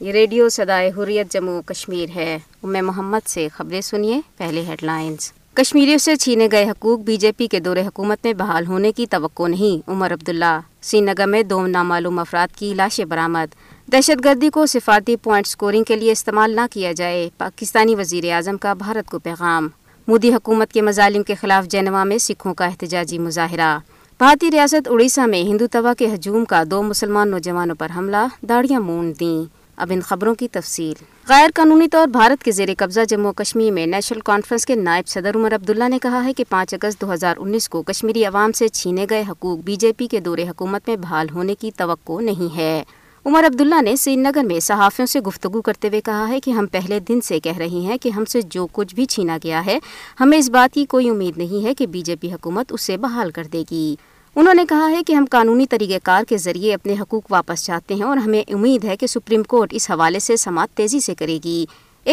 یہ ریڈیو سدائے حریت جموں کشمیر ہے امر محمد سے خبریں سنیے پہلے ہیڈ لائنز کشمیریوں سے چھینے گئے حقوق بی جے پی کے دور حکومت میں بحال ہونے کی توقع نہیں عمر عبداللہ سری نگر میں دو نامعلوم افراد کی لاشیں برآمد دہشت گردی کو سفارتی پوائنٹ سکورنگ کے لیے استعمال نہ کیا جائے پاکستانی وزیر اعظم کا بھارت کو پیغام مودی حکومت کے مظالم کے خلاف جینوا میں سکھوں کا احتجاجی مظاہرہ بھارتی ریاست اڑیسہ میں ہندو توا کے ہجوم کا دو مسلمان نوجوانوں پر حملہ داڑیاں مونڈ دیں اب ان خبروں کی تفصیل غیر قانونی طور بھارت کے زیر قبضہ جموں کشمیر میں نیشنل کانفرنس کے نائب صدر عمر عبداللہ نے کہا ہے کہ پانچ اگست دو ہزار انیس کو کشمیری عوام سے چھینے گئے حقوق بی جے پی کے دور حکومت میں بحال ہونے کی توقع نہیں ہے عمر عبداللہ نے سری نگر میں صحافیوں سے گفتگو کرتے ہوئے کہا ہے کہ ہم پہلے دن سے کہہ رہے ہیں کہ ہم سے جو کچھ بھی چھینا گیا ہے ہمیں اس بات کی کوئی امید نہیں ہے کہ بی جے پی حکومت اسے بحال کر دے گی انہوں نے کہا ہے کہ ہم قانونی طریقہ کار کے ذریعے اپنے حقوق واپس چاہتے ہیں اور ہمیں امید ہے کہ سپریم کورٹ اس حوالے سے سماعت تیزی سے کرے گی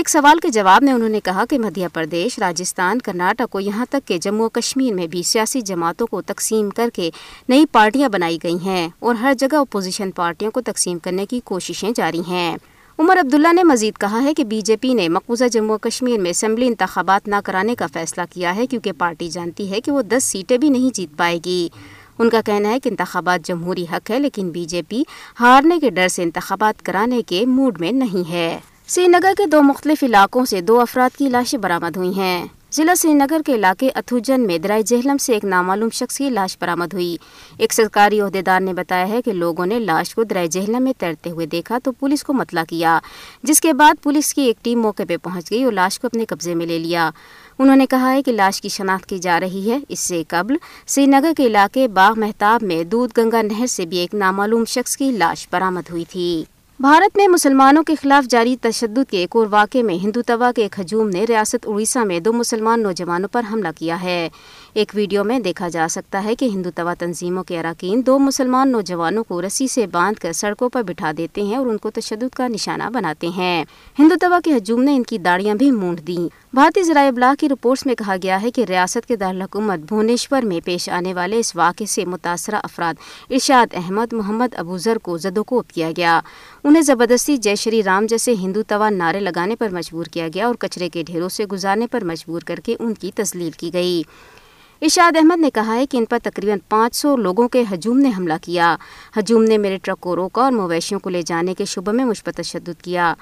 ایک سوال کے جواب میں انہوں نے کہا کہ مدھیہ پردیش راجستھان کرناٹک اور یہاں تک کہ جموں کشمیر میں بھی سیاسی جماعتوں کو تقسیم کر کے نئی پارٹیاں بنائی گئی ہیں اور ہر جگہ اپوزیشن پارٹیوں کو تقسیم کرنے کی کوششیں جاری ہیں عمر عبداللہ نے مزید کہا ہے کہ بی جے پی نے مقبوضہ جموں کشمیر میں اسمبلی انتخابات نہ کرانے کا فیصلہ کیا ہے کیونکہ پارٹی جانتی ہے کہ وہ دس سیٹیں بھی نہیں جیت پائے گی ان کا کہنا ہے کہ انتخابات جمہوری حق ہے لیکن بی جے پی ہارنے کے ڈر سے انتخابات کرانے کے موڈ میں نہیں ہے سری نگر کے دو مختلف علاقوں سے دو افراد کی لاشیں برامد ہوئی ہیں ضلع سری نگر کے علاقے اتھوجن میں درائی جہلم سے ایک نامعلوم شخص کی لاش برامد ہوئی ایک سرکاری عہدیدار نے بتایا ہے کہ لوگوں نے لاش کو درائی جہلم میں تیرتے ہوئے دیکھا تو پولیس کو مطلع کیا جس کے بعد پولیس کی ایک ٹیم موقع پہ پہنچ گئی اور لاش کو اپنے قبضے میں لے لیا انہوں نے کہا ہے کہ لاش کی شناخت کی جا رہی ہے اس سے قبل سری نگر کے علاقے باغ محتاب میں دودھ گنگا نہر سے بھی ایک نامعلوم شخص کی لاش برامد ہوئی تھی بھارت میں مسلمانوں کے خلاف جاری تشدد کے ایک اور واقعے میں ہندو توا کے ایک ہجوم نے ریاست اڑیسہ میں دو مسلمان نوجوانوں پر حملہ کیا ہے ایک ویڈیو میں دیکھا جا سکتا ہے کہ ہندو توا تنظیموں کے اراکین دو مسلمان نوجوانوں کو رسی سے باندھ کر سڑکوں پر بٹھا دیتے ہیں اور ان کو تشدد کا نشانہ بناتے ہیں ہندو توا کے ہجوم نے ان کی داڑیاں بھی مونڈ دی بھارتی ذرائع ابلاغ کی رپورٹس میں کہا گیا ہے کہ ریاست کے دارالحکومت بھونیشور میں پیش آنے والے اس واقعے سے متاثرہ افراد ارشاد احمد محمد ابوظر کو زدوکوب کیا گیا انہیں زبردستی جے شری رام جیسے ہندو توا نعرے لگانے پر مجبور کیا گیا اور کچرے کے ڈھیروں سے گزارنے پر مجبور کر کے ان کی تسلیل کی گئی اشاد احمد نے کہا ہے کہ ان پر تقریباً پانچ سو لوگوں کے ہجوم نے حملہ کیا ہجوم نے میرے ٹرک کو روکا اور مویشیوں کو لے جانے کے شبہ میں مشبت تشدد کیا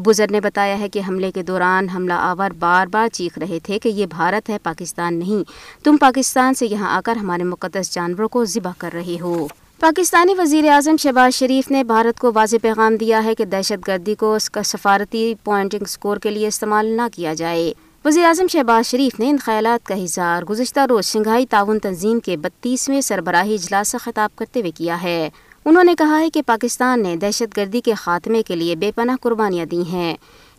ابو ذر نے بتایا ہے کہ حملے کے دوران حملہ آور بار بار چیخ رہے تھے کہ یہ بھارت ہے پاکستان نہیں تم پاکستان سے یہاں آ کر ہمارے مقدس جانوروں کو ذبح کر رہے ہو پاکستانی وزیر اعظم شہباز شریف نے بھارت کو واضح پیغام دیا ہے کہ دہشت گردی کو اس کا سفارتی پوائنٹنگ سکور کے لیے استعمال نہ کیا جائے وزیر اعظم شہباز شریف نے ان خیالات کا اظہار گزشتہ روز شنگھائی تعاون تنظیم کے بتیسویں سربراہی اجلاس سے خطاب کرتے ہوئے کیا ہے انہوں نے کہا ہے کہ پاکستان نے دہشت گردی کے خاتمے کے لیے بے پناہ قربانیاں دی ہیں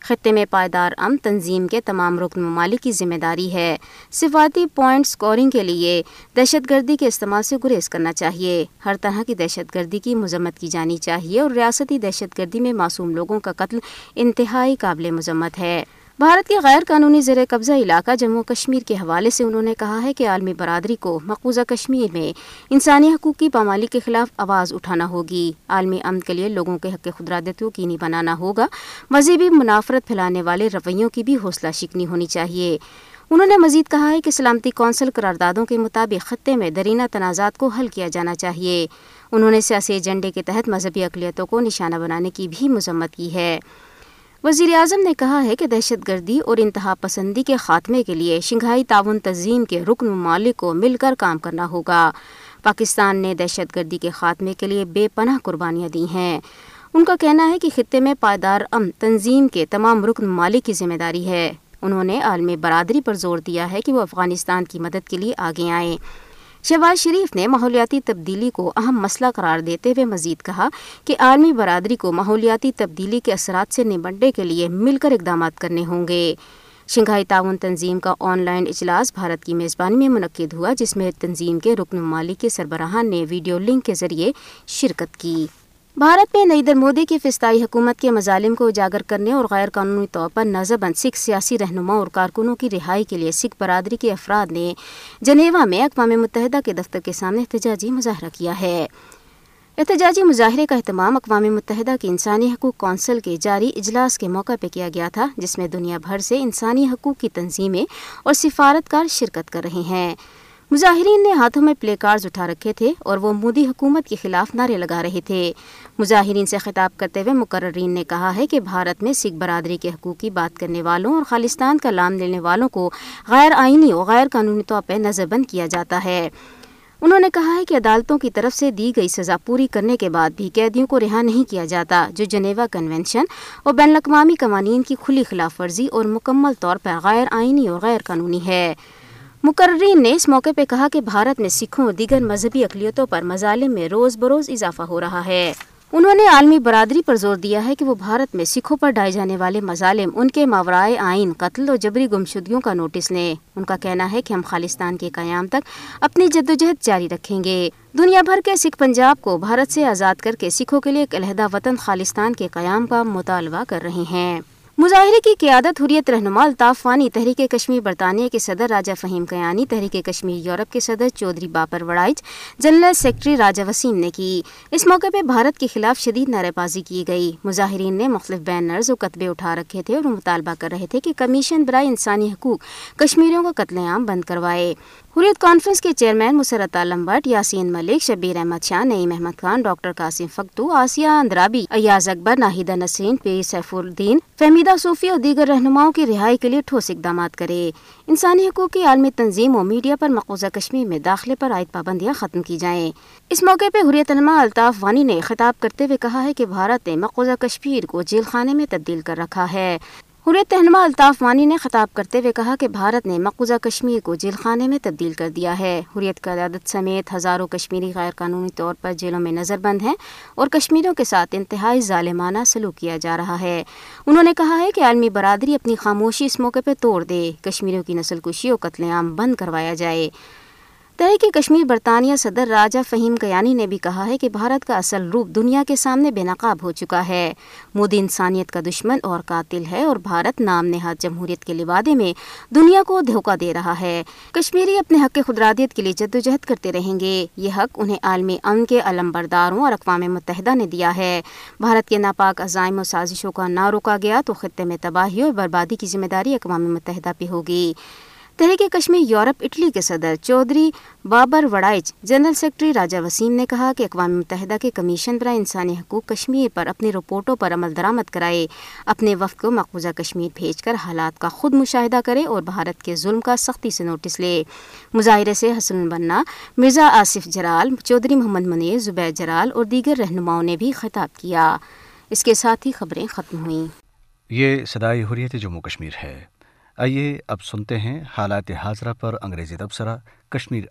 خطے میں پائیدار ام تنظیم کے تمام رکن ممالک کی ذمہ داری ہے سفارتی پوائنٹ سکورنگ کے لیے دہشت گردی کے استعمال سے گریز کرنا چاہیے ہر طرح کی دہشت گردی کی مذمت کی جانی چاہیے اور ریاستی دہشت گردی میں معصوم لوگوں کا قتل انتہائی قابل مذمت ہے بھارت کے غیر قانونی زیر قبضہ علاقہ جموں کشمیر کے حوالے سے انہوں نے کہا ہے کہ عالمی برادری کو مقوضہ کشمیر میں انسانی حقوق کی پامالی کے خلاف آواز اٹھانا ہوگی عالمی امن کے لیے لوگوں کے حق خدرادت کو کینی بنانا ہوگا مذہبی منافرت پھیلانے والے رویوں کی بھی حوصلہ شکنی ہونی چاہیے انہوں نے مزید کہا ہے کہ سلامتی کونسل قراردادوں کے مطابق خطے میں درینہ تنازعات کو حل کیا جانا چاہیے انہوں نے سیاسی ایجنڈے کے تحت مذہبی اقلیتوں کو نشانہ بنانے کی بھی مذمت کی ہے وزیر اعظم نے کہا ہے کہ دہشت گردی اور انتہا پسندی کے خاتمے کے لیے شنگھائی تعاون تنظیم کے رکن ممالک کو مل کر کام کرنا ہوگا پاکستان نے دہشت گردی کے خاتمے کے لیے بے پناہ قربانیاں دی ہیں ان کا کہنا ہے کہ خطے میں پائیدار ام تنظیم کے تمام رکن مالک کی ذمہ داری ہے انہوں نے عالمی برادری پر زور دیا ہے کہ وہ افغانستان کی مدد کے لیے آگے آئیں شہباز شریف نے ماحولیاتی تبدیلی کو اہم مسئلہ قرار دیتے ہوئے مزید کہا کہ عالمی برادری کو ماحولیاتی تبدیلی کے اثرات سے نمٹنے کے لیے مل کر اقدامات کرنے ہوں گے شنگھائی تعاون تنظیم کا آن لائن اجلاس بھارت کی میزبانی میں منعقد ہوا جس میں تنظیم کے رکن ممالک کے سربراہان نے ویڈیو لنک کے ذریعے شرکت کی بھارت میں نریندر مودی کی فسطائی حکومت کے مظالم کو اجاگر کرنے اور غیر قانونی طور پر نظر بند سکھ سیاسی رہنما اور کارکنوں کی رہائی کے لیے سکھ برادری کے افراد نے جنیوا میں اقوام متحدہ کے دفتر کے سامنے احتجاجی مظاہرہ کیا ہے احتجاجی مظاہرے کا اہتمام اقوام متحدہ کی انسانی حقوق کونسل کے جاری اجلاس کے موقع پہ کیا گیا تھا جس میں دنیا بھر سے انسانی حقوق کی تنظیمیں اور سفارتکار شرکت کر رہے ہیں مظاہرین نے ہاتھوں میں پلے کارڈز اٹھا رکھے تھے اور وہ مودی حکومت کے خلاف نعرے لگا رہے تھے مظاہرین سے خطاب کرتے ہوئے مقررین نے کہا ہے کہ بھارت میں سکھ برادری کے حقوق کی بات کرنے والوں اور خالستان کا لام لینے والوں کو غیر آئینی اور غیر قانونی طور پر نظر بند کیا جاتا ہے انہوں نے کہا ہے کہ عدالتوں کی طرف سے دی گئی سزا پوری کرنے کے بعد بھی قیدیوں کو رہا نہیں کیا جاتا جو جنیوا کنونشن اور بین الاقوامی قوانین کی کھلی خلاف ورزی اور مکمل طور پر غیر آئینی اور غیر قانونی ہے مقررین نے اس موقع پہ کہا کہ بھارت میں سکھوں اور دیگر مذہبی اقلیتوں پر مظالم میں روز بروز اضافہ ہو رہا ہے انہوں نے عالمی برادری پر زور دیا ہے کہ وہ بھارت میں سکھوں پر ڈائے جانے والے مظالم ان کے ماورائے آئین قتل اور جبری گمشدگیوں کا نوٹس لیں ان کا کہنا ہے کہ ہم خالستان کے قیام تک اپنی جدوجہد جاری رکھیں گے دنیا بھر کے سکھ پنجاب کو بھارت سے آزاد کر کے سکھوں کے لیے علیحدہ وطن خالستان کے قیام کا مطالبہ کر رہے ہیں مظاہرے کی قیادت حریت رہنما الطاف فانی تحریک کشمیر برطانیہ کے صدر راجہ فہیم قیانی تحریک کشمیر یورپ کے صدر چودھری باپر وڑائج جنرل سیکرٹری راجہ وسیم نے کی اس موقع پہ بھارت کے خلاف شدید نعرے بازی کی گئی مظاہرین نے مختلف بینرز اور کتبے اٹھا رکھے تھے اور مطالبہ کر رہے تھے کہ کمیشن برائے انسانی حقوق کشمیریوں کا قتل عام بند کروائے حریت کانفرنس کے چیئرمین مسرت عالم بٹ یاسین ملک شبیر احمد شاہ نعیم احمد خان ڈاکٹر قاسم فختو آسیہ اندرابی ایاز اکبر ناہیدہ نسرین پی سیف الدین فہمیدہ صوفی اور دیگر رہنماؤں کی رہائی کے لیے ٹھوس اقدامات کرے انسانی حقوق کی عالمی تنظیم و میڈیا پر مقوضہ کشمیر میں داخلے پر عائد پابندیاں ختم کی جائیں اس موقع پہ حریت علما الطاف وانی نے خطاب کرتے ہوئے کہا ہے کہ بھارت نے مقوضہ کشمیر کو جیل خانے میں تبدیل کر رکھا ہے حریت رہنما الطاف وانی نے خطاب کرتے ہوئے کہا کہ بھارت نے مقوضہ کشمیر کو جیل خانے میں تبدیل کر دیا ہے حریت قیادت سمیت ہزاروں کشمیری غیر قانونی طور پر جیلوں میں نظر بند ہیں اور کشمیروں کے ساتھ انتہائی ظالمانہ سلوک کیا جا رہا ہے انہوں نے کہا ہے کہ عالمی برادری اپنی خاموشی اس موقع پہ توڑ دے کشمیروں کی نسل کشی و قتل عام بند کروایا جائے تحریک کشمیر برطانیہ صدر راجہ فہیم کیانی نے بھی کہا ہے کہ بھارت کا اصل روپ دنیا کے سامنے بے نقاب ہو چکا ہے مودی انسانیت کا دشمن اور قاتل ہے اور بھارت نام نہاد جمہوریت کے لبادے میں دنیا کو دھوکہ دے رہا ہے کشمیری اپنے حق کے خدرادیت کے لیے جد و جہد کرتے رہیں گے یہ حق انہیں عالمی امن کے علم برداروں اور اقوام متحدہ نے دیا ہے بھارت کے ناپاک عزائم و سازشوں کا نہ روکا گیا تو خطے میں تباہی اور بربادی کی ذمہ داری اقوام متحدہ پہ ہوگی تحریک کشمیر یورپ اٹلی کے صدر چودھری بابر وڑائچ جنرل سیکرٹری راجہ وسیم نے کہا کہ اقوام متحدہ کے کمیشن برائے انسانی حقوق کشمیر پر اپنی رپورٹوں پر عمل درآمد کرائے اپنے وفد کو مقبوضہ کشمیر بھیج کر حالات کا خود مشاہدہ کرے اور بھارت کے ظلم کا سختی سے نوٹس لے مظاہرے سے حسن بننا مرزا آصف جرال چودھری محمد منیر زبید جرال اور دیگر رہنماؤں نے بھی خطاب کیا اس کے ساتھ ہی خبریں ختم ہوئیں یہ صدائی حریت جموں کشمیر ہے آئیے اب سنتے ہیں حالات حاضرہ پر انگریزی تبصرہ Kashmir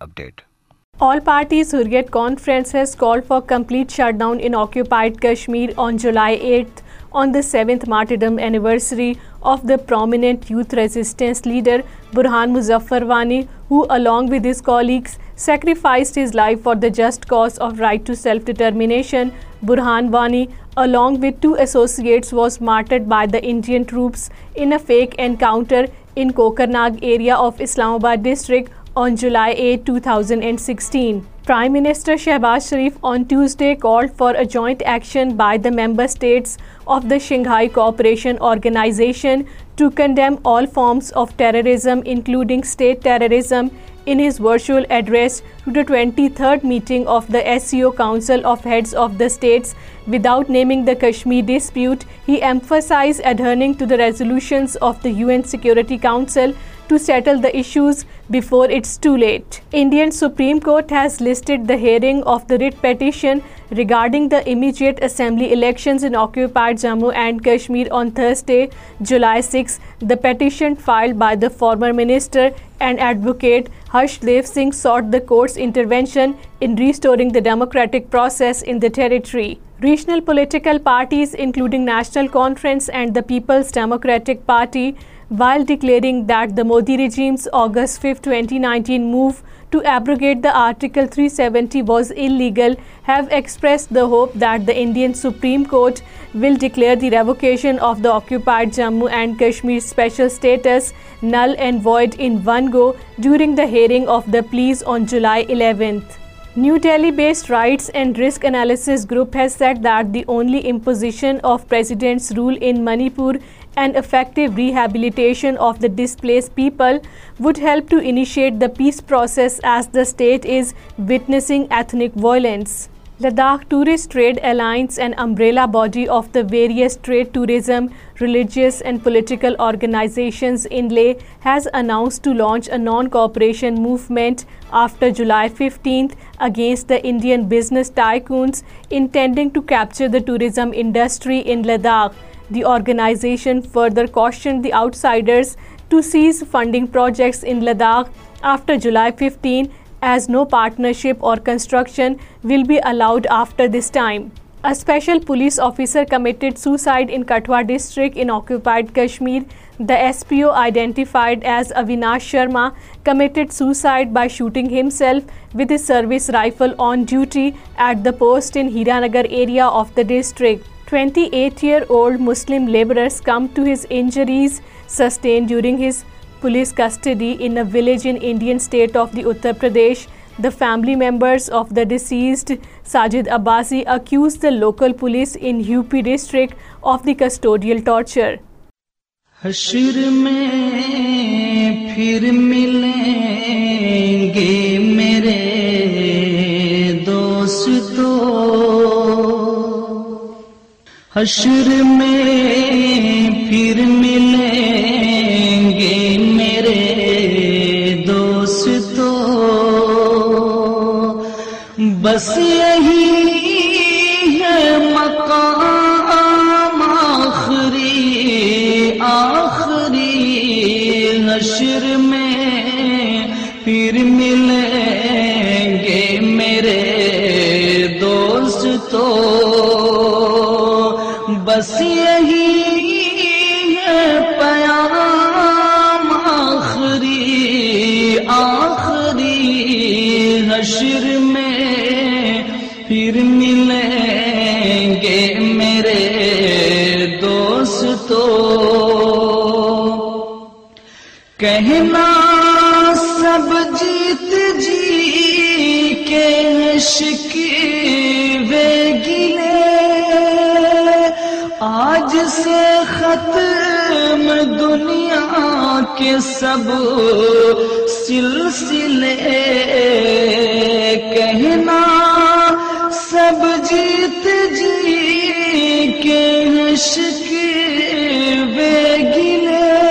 prominent youth leader Burhan Muzaffar Wani his life for the just cause of right determination Burhan two associates was the Indian troops encounter in Kokarnag area of Islamabad district on July 8, 2016. Prime Minister Shehbaz Sharif on Tuesday called for a joint action by the member states of the Shanghai Cooperation Organization to condemn all forms of terrorism, including state terrorism in his virtual address to the 23rd meeting of the SCO Council of Heads of the States, without naming the Kashmir dispute, he emphasized adhering to the resolutions of the UN Security Council petition file by the former political parties including National Conference and the People's Democratic while declaring that the Modi regime's August 5, 2019 move to abrogate the Article 370 was illegal, have expressed the hope that the Indian Supreme Court will declare the revocation of the occupied Jammu and Kashmir special status null and void in one go during the hearing of the pleas on July 11th. New Delhi-based Rights and Risk Analysis Group has said that the only imposition of President's rule in Manipur and effective rehabilitation of the displaced people would help to initiate the peace process, as the state is witnessing ethnic violence. Ladakh Tourist Trade Alliance, an umbrella body of the various trade, tourism, religious and political organizations in Leh, has announced to launch a non-cooperation movement after July 15th against the Indian business tycoons intending to capture the tourism industry in Ladakh. The organization further cautioned the outsiders to cease funding projects in Ladakh after July 15, as no partnership or construction will be allowed after this time. A special police officer committed suicide in Kathua district in occupied Kashmir. The SPO, identified as Avinash Sharma, committed suicide by shooting himself with his service rifle on duty at the post in Hiranagar area of the district. 28-year-old Muslim laborer succumbed to his injuries sustained during his police custody in a village in Indian state of the Uttar Pradesh. The family members of the deceased Sajid Abbasi accused the local police in UP district of the custodial torture. Hashir mein phir milenge mere dosto. حشر میں پھر ملیں گے میرے دوست تو بس یہ میں دنیا کے سب سلسلے کہنا سب جیت جی کے عشق بے گلے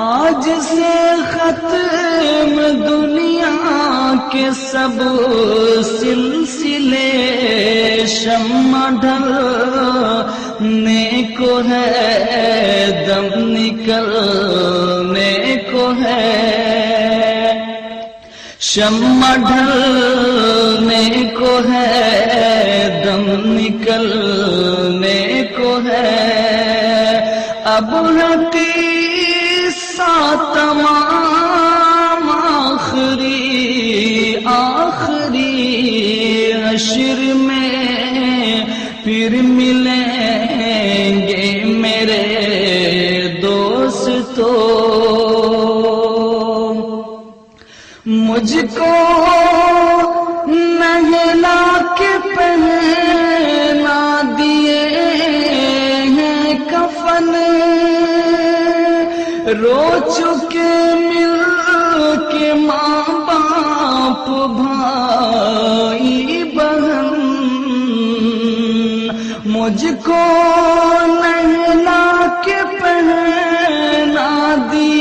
آج سے ختم دنیا کے سب سلسلے شمع ڈھل شمع ڈھلنے کو ہے دم نکلنے کو ہے اب حق رو چکے مل کے ماں باپ بھائی بہن مجھ کو نینا کے پہنا د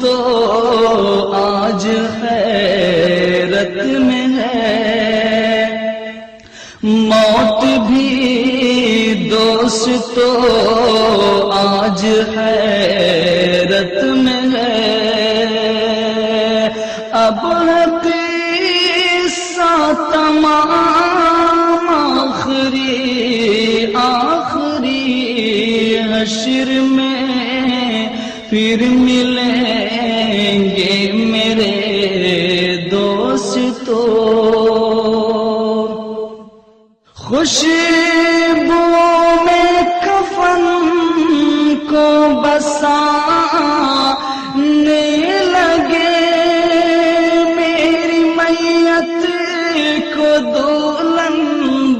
تو آج خیرت میں ہے موت بھی دوست تو آج حیرت میں ہے اب ساتم آخری آخری حشر میں پھر ملے خوشبو میں کفن کو بسانے لگے میری میت کو دولن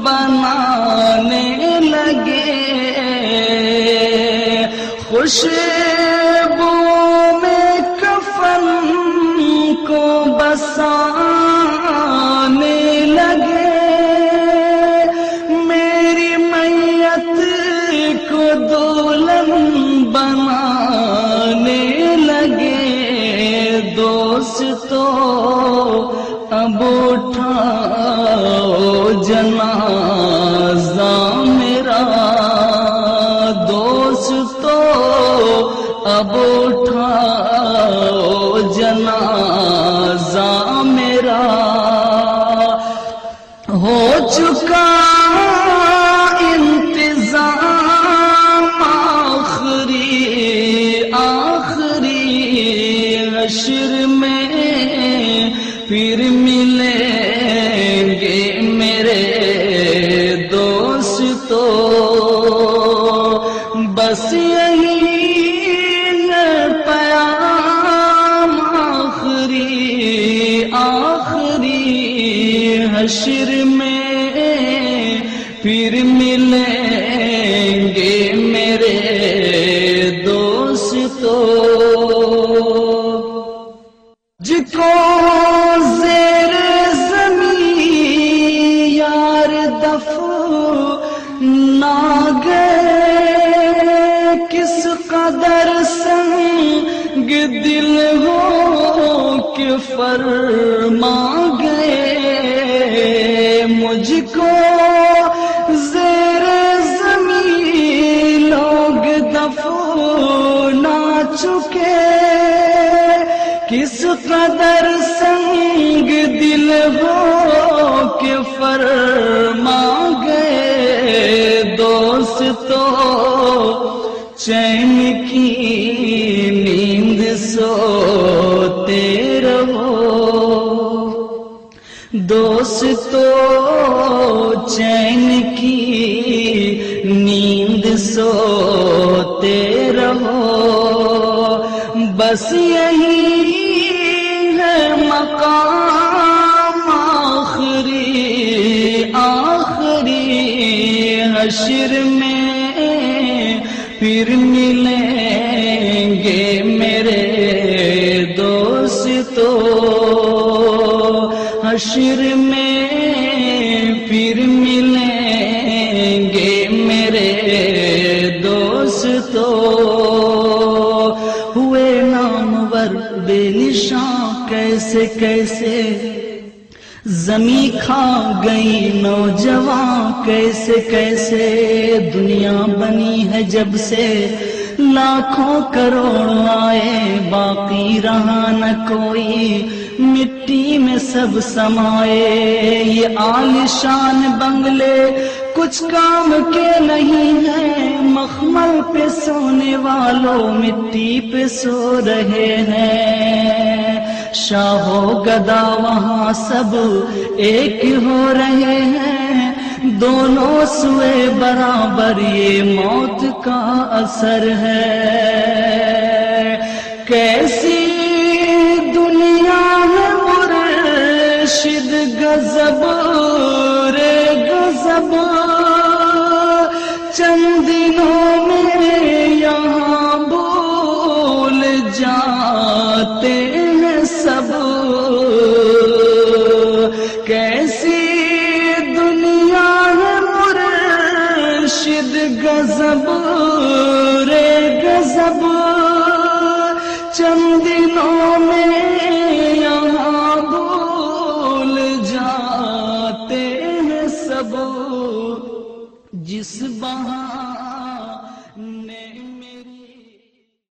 بنانے لگے خوش اب اٹھا جنازہ میرا ہو چکا میں پھر ملیں گے میرے دوست تو جکو زیر زمین یار دفع ناگے کس قدر سنگ دل ہو کہ فرمان چکے کس قدر سنگ دل ہو کے فرما گئے دوست تو چینی بس یہی ہے مقام آخری آخری حشر میں پھر ملیں گے میرے دوست حشر میں کھا گئی نوجوان کیسے کیسے دنیا بنی ہے جب سے لاکھوں کروڑوں آئے باقی رہا نہ کوئی مٹی میں سب سمائے یہ عالیشان بنگلے کچھ کام کے نہیں ہے مخمل پہ سونے والوں مٹی پہ سو رہے ہیں شاہ و گدا وہاں سب ایک ہو رہے ہیں دونوں سوئے برابر یہ موت کا اثر ہے کیسے